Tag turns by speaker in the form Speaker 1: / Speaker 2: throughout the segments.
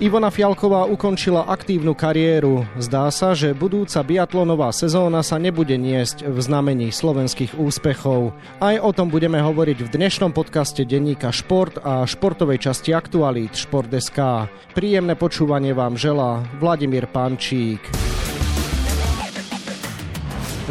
Speaker 1: Ivona Fialková ukončila aktívnu kariéru. Zdá sa, že budúca biatlonová sezóna sa nebude niesť v znamení slovenských úspechov. Aj o tom budeme hovoriť v dnešnom podcaste denníka Šport a športovej časti Aktualít Šport.sk. Príjemné počúvanie vám želá Vladimír Pančík.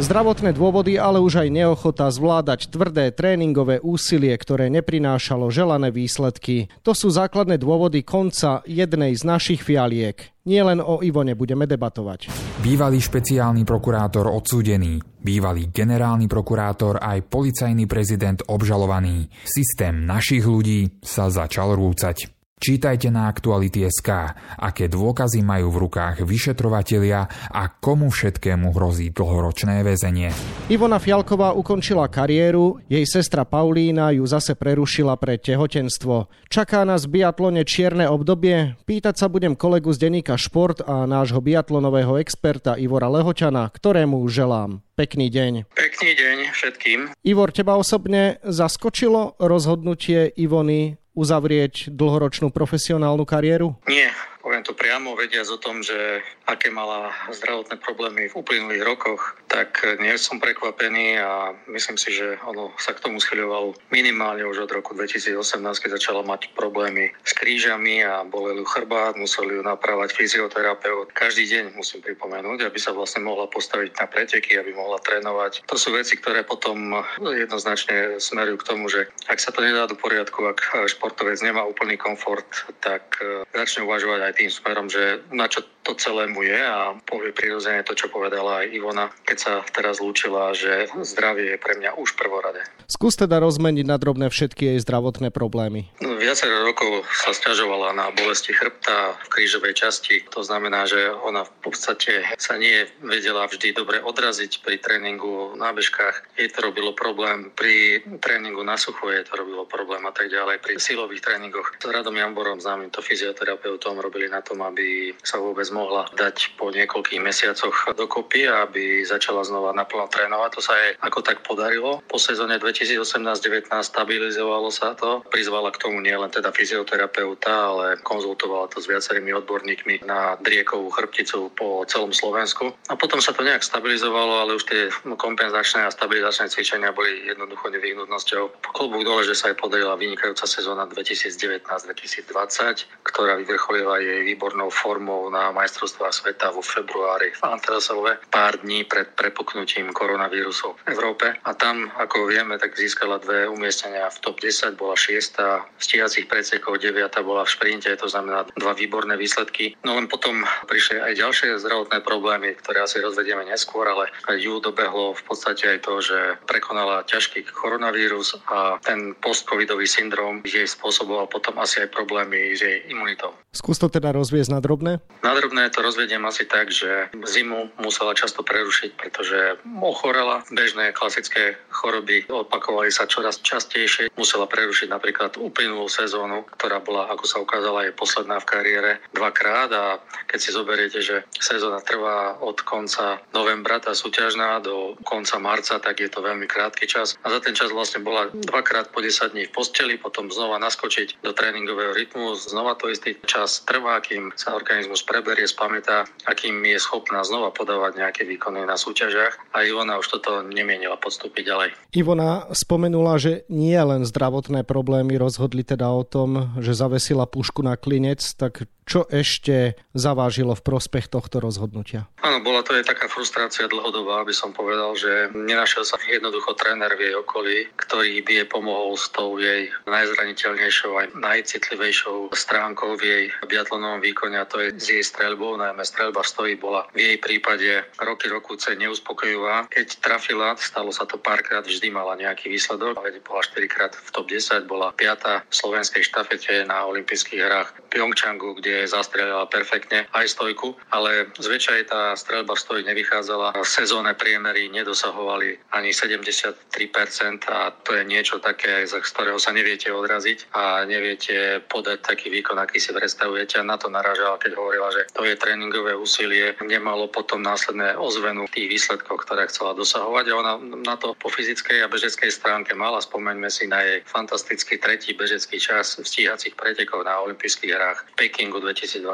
Speaker 1: Zdravotné dôvody, ale už aj neochota zvládať tvrdé tréningové úsilie, ktoré neprinášalo želané výsledky. To sú základné dôvody konca jednej z našich fialiek. Nie len o Ivone budeme debatovať.
Speaker 2: Bývalý špeciálny prokurátor odsúdený, bývalý generálny prokurátor aj policajný prezident obžalovaný. Systém našich ľudí sa začal rúcať. Čítajte na Aktuality.sk, aké dôkazy majú v rukách vyšetrovatelia a komu všetkému hrozí dlhoročné väzenie.
Speaker 1: Ivona Fialková ukončila kariéru, jej sestra Paulína ju zase prerušila pre tehotenstvo. Čaká nás biatlone čierne obdobie? Pýtať sa budem kolegu z denníka Šport a nášho biatlonového experta Ivora Lehočana, ktorému želám. Pekný deň.
Speaker 3: Pekný deň všetkým.
Speaker 1: Ivor, teba osobne zaskočilo rozhodnutie Ivony uzavrieť dlhoročnú profesionálnu kariéru?
Speaker 3: Nie, poviem to priamo, vediac o tom, že aké mala zdravotné problémy v uplynulých rokoch, tak nie som prekvapený a myslím si, že ono sa k tomu schyľovalo minimálne už od roku 2018, keď začala mať problémy s krížami a boleli chrbát, museli ju napravať fyzioterapeut. Každý deň musím pripomenúť, aby sa vlastne mohla postaviť na preteky, aby mohla trénovať. To sú veci, ktoré potom jednoznačne smerujú k tomu, že ak sa to nedá do poriadku, ak športovec nemá úplný komfort, tak e, začne uvažovať aj tým smerom, že na čo to celé mu je a povie prirodzene to, čo povedala aj Ivona, keď sa teraz lúčila, že zdravie je pre mňa už prvoradé.
Speaker 1: Skús teda rozmeniť na drobné všetky jej zdravotné problémy.
Speaker 3: No, viacero rokov sa stiažovala na bolesti chrbta v krížovej časti. To znamená, že ona v podstate sa nie vedela vždy dobre odraziť pri tréningu na bežkách. Jej to robilo problém pri tréningu na suchu, jej to robilo problém a tak ďalej pri silových tréningoch. S Radom Jamborom, známym to fyzioterapeutom, robili na tom, aby sa vôbec mohla dať po niekoľkých mesiacoch dokopy, aby začala znova naplno trénovať. To sa jej ako tak podarilo. Po sezóne 2018-19 stabilizovalo sa to. Prizvala k tomu nielen teda fyzioterapeuta, ale konzultovala to s viacerými odborníkmi na driekovú chrbticu po celom Slovensku. A potom sa to nejak stabilizovalo, ale už tie kompenzačné a stabilizačné cvičenia boli jednoducho nevyhnutnosťou. Klobúk dole, že sa jej podarila vynikajúca sezóna 2019-2020, ktorá vyvrcholila jej výbornou formou na majstrovstvá sveta vo februári v Antwerpsove pár dní pred prepuknutím koronavírusu v Európe. A tam, ako vieme, tak získala dve umiestnenia v top 10, bola šiesta, stíhacích predsekov, deviata bola v šprinte, to znamená dva výborné výsledky. No len potom prišli aj ďalšie zdravotné problémy, ktoré asi rozvedieme neskôr, ale ju dobehlo v podstate aj to, že prekonala ťažký koronavírus a ten post-covidový syndrom jej spôsoboval potom asi aj problémy s jej imunitou.
Speaker 1: Skús to teda rozviesť na drobné?
Speaker 3: Na drobné to rozvediem asi tak, že zimu musela často prerušiť, pretože ochorela. Bežné klasické choroby opakovali sa čoraz častejšie. Musela prerušiť napríklad uplynulú sezónu, ktorá bola, ako sa ukázala, je posledná v kariére dvakrát a keď si zoberiete, že sezóna trvá od konca novembra, tá súťažná, do konca marca, tak je to veľmi krátky čas. A za ten čas vlastne bola dvakrát po 10 dní v posteli, potom znova naskočiť do tréningového rytmu, znova to istý čas trvá, kým sa organizmus už preberie, spamätá, akým je schopná znova podávať nejaké výkony na súťažiach a Ivona už toto nemienila podstúpiť ďalej.
Speaker 1: Ivona spomenula, že nie len zdravotné problémy rozhodli teda o tom, že zavesila pušku na klinec, tak čo ešte zavážilo v prospech tohto rozhodnutia?
Speaker 3: Áno, bola to aj taká frustrácia dlhodobá, aby som povedal, že nenašiel sa jednoducho tréner v jej okolí, ktorý by jej pomohol s tou jej najzraniteľnejšou aj najcitlivejšou stránkou v jej biatlonovom výkone a to je s jej streľbou, najmä streľba stojí bola v jej prípade roky rokúce neuspokojivá. Keď trafila, stalo sa to párkrát, vždy mala nejaký výsledok, veď bola 4 krát v top 10, bola 5. v slovenskej štafete na olympijských hrách Pyeongchangu, kde zastrelila perfektne aj stojku, ale zväčša tá streľba v stoji nevychádzala. Sezónne priemery nedosahovali ani 73% a to je niečo také, z ktorého sa neviete odraziť a neviete podať taký výkon, aký si predstavujete. A na to naražala, keď hovorila, že to je tréningové úsilie, nemalo potom následné ozvenu tých výsledkov, ktoré chcela dosahovať. A ona na to po fyzickej a bežeckej stránke mala, spomeňme si na jej fantastický tretí bežecký čas v stíhacích pretekoch na olympijských hrách v Pekingu 2022.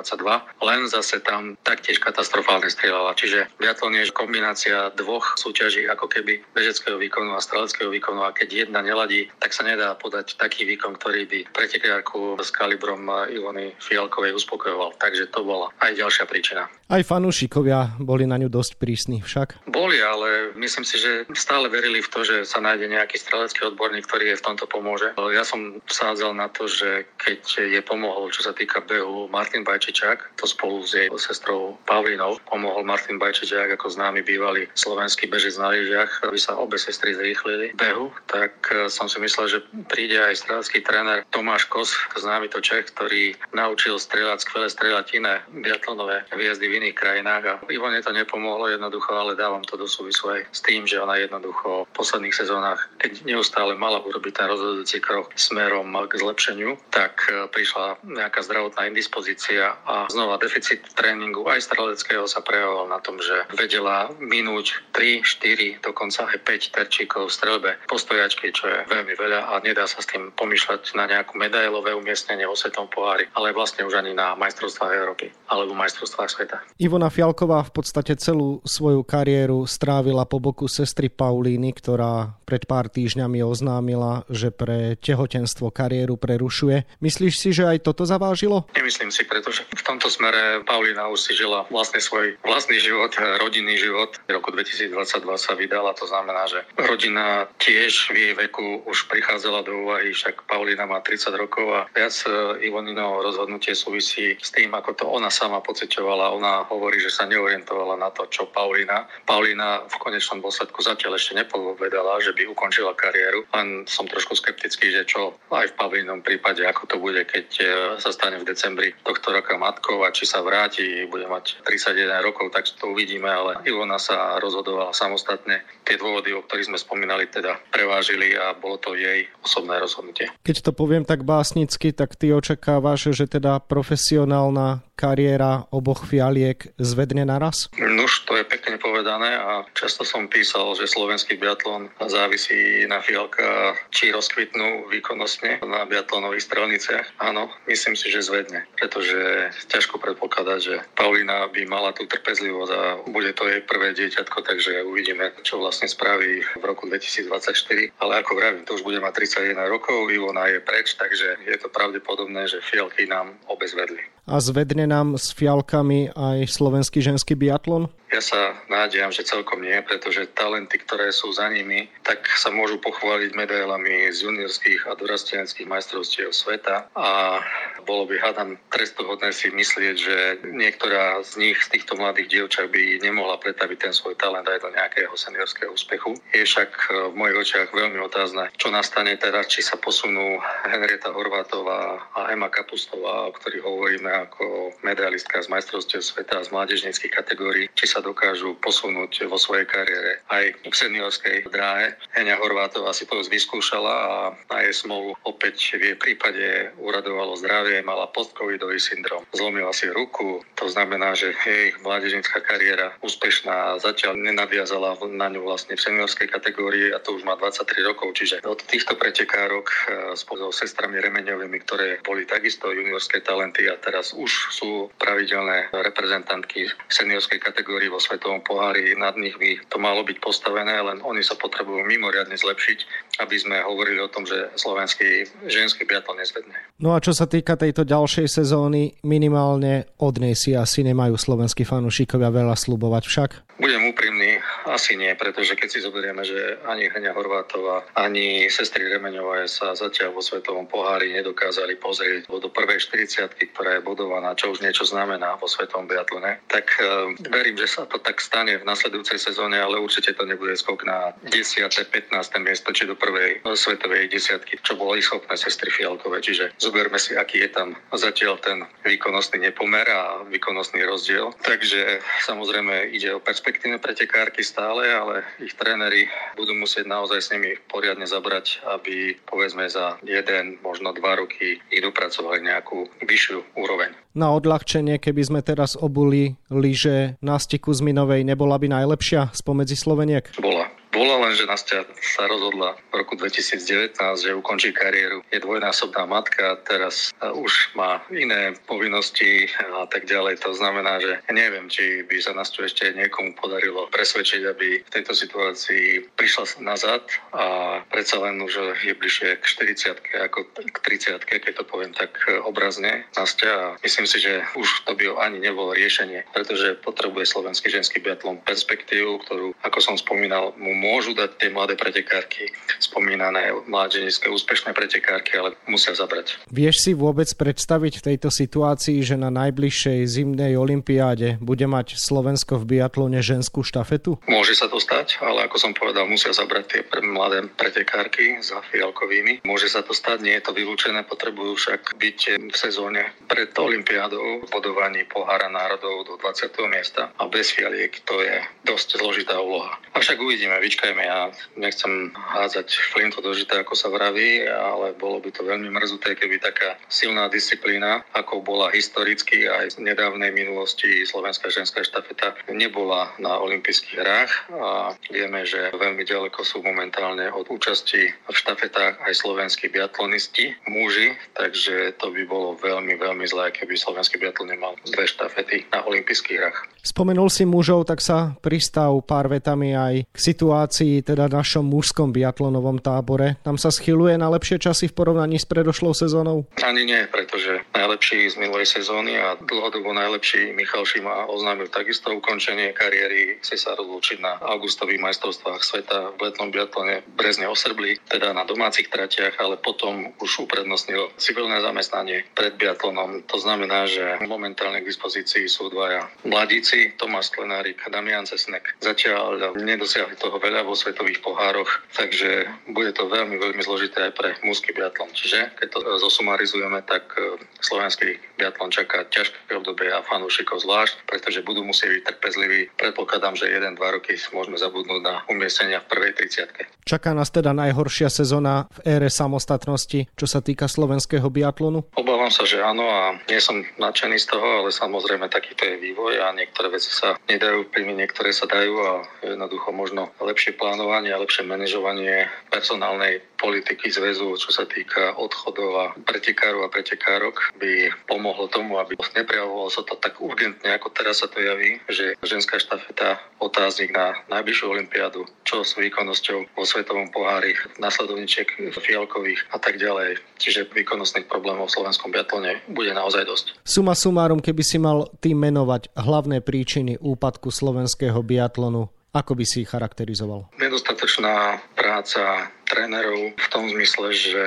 Speaker 3: Len zase tam taktiež katastrofálne strieľala. Čiže biatlon je kombinácia dvoch súťaží, ako keby bežeckého výkonu a streleckého výkonu. A keď jedna neladí, tak sa nedá podať taký výkon, ktorý by pretekárku s kalibrom Ivony Fialkovej uspokojoval. Takže to bola aj ďalšia príčina.
Speaker 1: Aj fanúšikovia boli na ňu dosť prísni však?
Speaker 3: Boli, ale myslím si, že stále verili v to, že sa nájde nejaký strelecký odborník, ktorý jej v tomto pomôže. Ja som sádzal na to, že keď je pomohol, čo sa týka behu, Martin Bajčičák, to spolu s jej sestrou Pavlinou, pomohol Martin Bajčičák ako známy bývalý slovenský bežec na lyžiach, aby sa obe sestry zrýchlili behu, tak eh, som si myslel, že príde aj strelecký tréner Tomáš Kos, známy to Čech, ktorý naučil strieľať, skvelé strieľať iné biatlonové hviezdy v iných krajinách. A Ivone to nepomohlo jednoducho, ale dávam to do súvisu aj s tým, že ona jednoducho v posledných sezónach, keď neustále mala urobiť ten rozhodujúci krok smerom k zlepšeniu, tak e, prišla nejaká zdravotná indispozícia a znova deficit tréningu aj streleckého sa prejavoval na tom, že vedela minúť 3, 4, dokonca aj 5 terčíkov v strelbe postojačky, čo je veľmi veľa a nedá sa s tým pomýšľať na nejakú medailové umiestnenie vo svetom pohári, ale vlastne už ani na majstrovstvách Európy alebo majstrovstvách sveta.
Speaker 1: Ivona Fialková v podstate celú svoju kariéru strávila po boku sestry Paulíny, ktorá pred pár týždňami oznámila, že pre tehotenstvo kariéru prerušuje. Myslíš si, že aj toto zavážilo?
Speaker 3: Nemyslím si, pretože v tomto smere Paulina už si žila vlastne svoj vlastný život, rodinný život. V roku 2022 sa vydala, to znamená, že rodina tiež v jej veku už prichádzala do úvahy, však Paulina má 30 rokov a viac e, Ivonino rozhodnutie súvisí s tým, ako to ona sama pocitovala. Ona hovorí, že sa neorientovala na to, čo Paulina. Paulina v konečnom dôsledku zatiaľ ešte nepovedala, že by ukončila kariéru. Len som trošku skeptický, že čo aj v Pavlinom prípade, ako to bude, keď e, sa stane v decembri tohto roka matkou a či sa vráti, bude mať 31 rokov, tak to uvidíme, ale Ilona sa rozhodovala samostatne. Tie dôvody, o ktorých sme spomínali, teda prevážili a bolo to jej osobné rozhodnutie.
Speaker 1: Keď to poviem tak básnicky, tak ty očakávaš, že teda profesionálna kariéra oboch fialiek zvedne naraz?
Speaker 3: Nuž, to je pekne povedané a často som písal, že slovenský biatlon závisí na fialka, či rozkvitnú výkonnostne na biatlonových strelniciach. Áno, myslím si, že zvedne, pretože ťažko predpokladať, že Paulina by mala tú trpezlivosť a bude to jej prvé dieťatko, takže uvidíme, čo vlastne spraví v roku 2024. Ale ako vravím, to už bude mať 31 rokov, Ivona je preč, takže je to pravdepodobné, že fialky nám obe zvedli.
Speaker 1: A zvedne nám s fialkami aj slovenský ženský biatlon?
Speaker 3: Ja sa nádejam, že celkom nie, pretože talenty, ktoré sú za nimi, tak sa môžu pochváliť medailami z juniorských a dorasteneckých majstrovstiev sveta a bolo by, hádam, trestuhodné si myslieť, že niektorá z nich, z týchto mladých dievčat by nemohla pretaviť ten svoj talent aj do nejakého seniorského úspechu. Je však v mojich očiach veľmi otázne, čo nastane teraz, či sa posunú Henrieta Horvátová a Ema Kapustová, o ktorých hovoríme ako medailistka z majstrovstiev sveta z mládežníckých kategórií, či sa dokážu posunúť vo svojej kariére aj v seniorskej dráhe. Heňa Horvátová si to vyskúšala a na jej smolu opäť v jej prípade uradovalo zdravie, mala postcovidový syndrom. Zlomila si ruku, to znamená, že jej mládežnická kariéra úspešná zatiaľ nenadviazala na ňu vlastne v seniorskej kategórii a to už má 23 rokov, čiže od týchto pretekárok eh, spolu so sestrami Remeňovými, ktoré boli takisto juniorské talenty a teraz už sú pravidelné reprezentantky seniorskej kategórie vo svetovom pohári, nad nich by to malo byť postavené, len oni sa potrebujú mimoriadne zlepšiť, aby sme hovorili o tom, že slovenský ženský biatlon nezvedne.
Speaker 1: No a čo sa týka tejto ďalšej sezóny, minimálne od nej si asi nemajú slovenskí fanúšikovia veľa slubovať však?
Speaker 3: Budem úprimný, asi nie, pretože keď si zoberieme, že ani Henia Horvátová, ani sestry Remeňové sa zatiaľ vo svetovom pohári nedokázali pozrieť do prvej 40 ktorá je bodovaná, čo už niečo znamená vo svetovom biatlone, tak uh, verím, že sa to tak stane v nasledujúcej sezóne, ale určite to nebude skok na 10. 15. miesto, či do prvej svetovej desiatky, čo boli schopné sestry Fialkové. Čiže zoberme si, aký je tam zatiaľ ten výkonnostný nepomer a výkonnostný rozdiel. Takže samozrejme ide o perspektívne pretekárky stále, ale ich tréneri budú musieť naozaj s nimi poriadne zabrať, aby povedzme za jeden, možno dva roky ich dopracovali nejakú vyššiu úroveň.
Speaker 1: Na odľahčenie, keby sme teraz obuli lyže na stiku z Minovej, nebola by najlepšia spomedzi Sloveniek?
Speaker 3: Bola bola len, že Nastia sa rozhodla v roku 2019, že ukončí kariéru. Je dvojnásobná matka, teraz už má iné povinnosti a tak ďalej. To znamená, že neviem, či by sa Nastiu ešte niekomu podarilo presvedčiť, aby v tejto situácii prišla nazad a predsa len už je bližšie k 40 ako k 30 keď to poviem tak obrazne. Nastia myslím si, že už to by ani nebolo riešenie, pretože potrebuje slovenský ženský biatlon perspektívu, ktorú, ako som spomínal, mu môžu dať tie mladé pretekárky, spomínané mládenecké úspešné pretekárky, ale musia zabrať.
Speaker 1: Vieš si vôbec predstaviť v tejto situácii, že na najbližšej zimnej olympiáde bude mať Slovensko v biatlone ženskú štafetu?
Speaker 3: Môže sa to stať, ale ako som povedal, musia zabrať tie mladé pretekárky za fialkovými. Môže sa to stať, nie je to vylúčené, potrebujú však byť v sezóne pred olympiádou v bodovaní pohára národov do 20. miesta a bez fialiek to je dosť zložitá úloha. Avšak uvidíme, vyčkajme. Ja nechcem hádzať flintu do žita, ako sa vraví, ale bolo by to veľmi mrzuté, keby taká silná disciplína, ako bola historicky aj v nedávnej minulosti slovenská ženská štafeta, nebola na olympijských hrách a vieme, že veľmi ďaleko sú momentálne od účasti v štafetách aj slovenskí biatlonisti, muži, takže to by bolo veľmi, veľmi zlé, keby slovenský biatlon nemal dve štafety na olympijských hrách.
Speaker 1: Spomenul si mužov, tak sa pristav pár vetami aj k situácii teda našom mužskom biatlonovom tábore. Tam sa schyluje na lepšie časy v porovnaní s predošlou sezónou?
Speaker 3: Ani nie, pretože najlepší z minulej sezóny a dlhodobo najlepší Michal Šima oznámil takisto ukončenie kariéry. Chce sa rozlúčiť na augustových majstrovstvách sveta v letnom biatlone Brezne Osrbli, teda na domácich tratiach, ale potom už uprednostnil civilné zamestnanie pred biatlonom. To znamená, že momentálne k dispozícii sú dvaja mladíci, Tomáš Klenárik a Damian Cesnek. Zatiaľ nedosiahli toho veľa vo svetových pohároch, takže bude to veľmi, veľmi zložité aj pre mužský biatlon. Čiže keď to zosumarizujeme, tak e, slovenský biatlon čaká ťažké obdobie a fanúšikov zvlášť, pretože budú musieť byť trpezliví. Predpokladám, že 1-2 roky môžeme zabudnúť na umiestnenia v prvej 30
Speaker 1: Čaká nás teda najhoršia sezóna v ére samostatnosti, čo sa týka slovenského biatlonu?
Speaker 3: Obávam sa, že áno a nie som nadšený z toho, ale samozrejme takýto je vývoj a niektoré veci sa nedajú príjmy, niektoré sa dajú a jednoducho možno lepšie plánovanie a lepšie manažovanie personálnej politiky zväzu, čo sa týka odchodov a pretekárov a pretekárok, by pomohlo tomu, aby neprejavovalo sa to tak urgentne, ako teraz sa to javí, že ženská štafeta otáznik na najbližšiu olympiádu, čo s výkonnosťou vo svetovom pohári, nasledovníček fialkových a tak ďalej. Čiže výkonnostných problémov v slovenskom biatlone bude naozaj dosť.
Speaker 1: Suma sumárum, keby si mal tým menovať hlavné príčiny úpadku slovenského biatlonu, ako by si ich charakterizoval?
Speaker 3: Nedostatočná práca trénerov v tom zmysle, že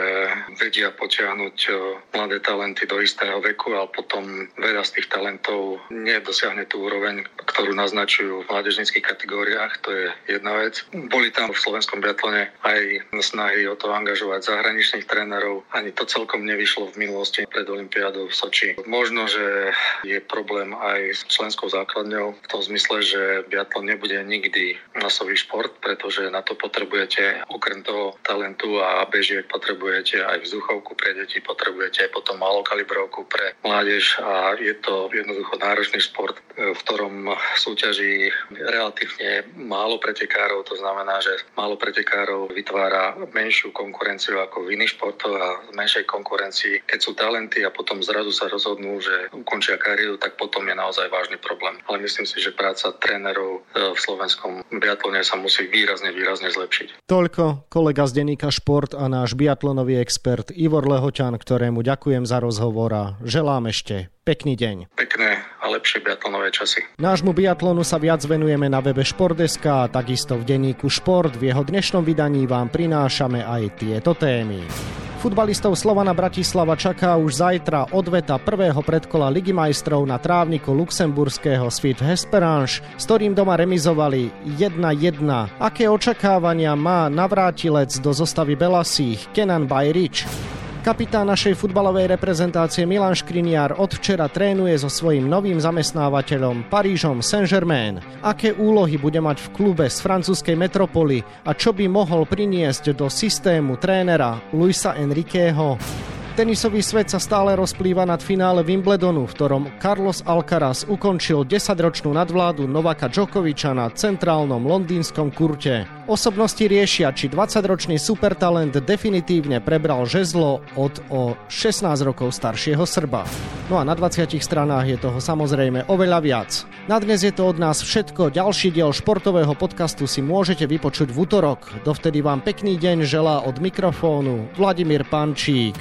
Speaker 3: vedia potiahnuť eh, mladé talenty do istého veku a potom veľa z tých talentov nedosiahne tú úroveň, ktorú naznačujú v mládežnických kategóriách. To je jedna vec. Boli tam v slovenskom biatlone aj snahy o to angažovať zahraničných trénerov. Ani to celkom nevyšlo v minulosti pred Olympiádou v Soči. Možno, že je problém aj s členskou základňou v tom zmysle, že biatlon nebude nikdy masový šport, pretože na to potrebujete okrem toho talentu a bežiek potrebujete aj vzduchovku pre deti, potrebujete aj potom malokalibrovku pre mládež a je to jednoducho náročný šport, v ktorom súťaží relatívne málo pretekárov, to znamená, že málo pretekárov vytvára menšiu konkurenciu ako v iných športoch a v menšej konkurencii. Keď sú talenty a potom zrazu sa rozhodnú, že ukončia kariéru, tak potom je naozaj vážny problém. Ale myslím si, že práca trénerov e, v slovenskom biatlone sa musí výrazne, výrazne zlepšiť.
Speaker 1: Toľko kolega z denníka Šport a náš biatlonový expert Ivor Lehoťan, ktorému ďakujem za rozhovor a želám ešte pekný deň.
Speaker 3: Pekné a lepšie biatlonové časy.
Speaker 1: Nášmu biatlonu sa viac venujeme na webe Športdeska a takisto v denníku Šport. V jeho dnešnom vydaní vám prinášame aj tieto témy. Futbalistov Slovana Bratislava čaká už zajtra odveta prvého predkola Ligy majstrov na trávniku luxemburského Svit Hesperange, s ktorým doma remizovali 1-1. Aké očakávania má navrátilec do zostavy Belasích Kenan Bajrič? Kapitán našej futbalovej reprezentácie Milan Škriniar od včera trénuje so svojím novým zamestnávateľom Parížom Saint-Germain. Aké úlohy bude mať v klube z francúzskej metropoly a čo by mohol priniesť do systému trénera Luisa Enriqueho? Tenisový svet sa stále rozplýva nad finále Wimbledonu, v ktorom Carlos Alcaraz ukončil 10-ročnú nadvládu Novaka Djokoviča na centrálnom londýnskom kurte. Osobnosti riešia, či 20-ročný supertalent definitívne prebral žezlo od o 16 rokov staršieho Srba. No a na 20 stranách je toho samozrejme oveľa viac. Na dnes je to od nás všetko. Ďalší diel športového podcastu si môžete vypočuť v útorok. Dovtedy vám pekný deň želá od mikrofónu Vladimír Pančík.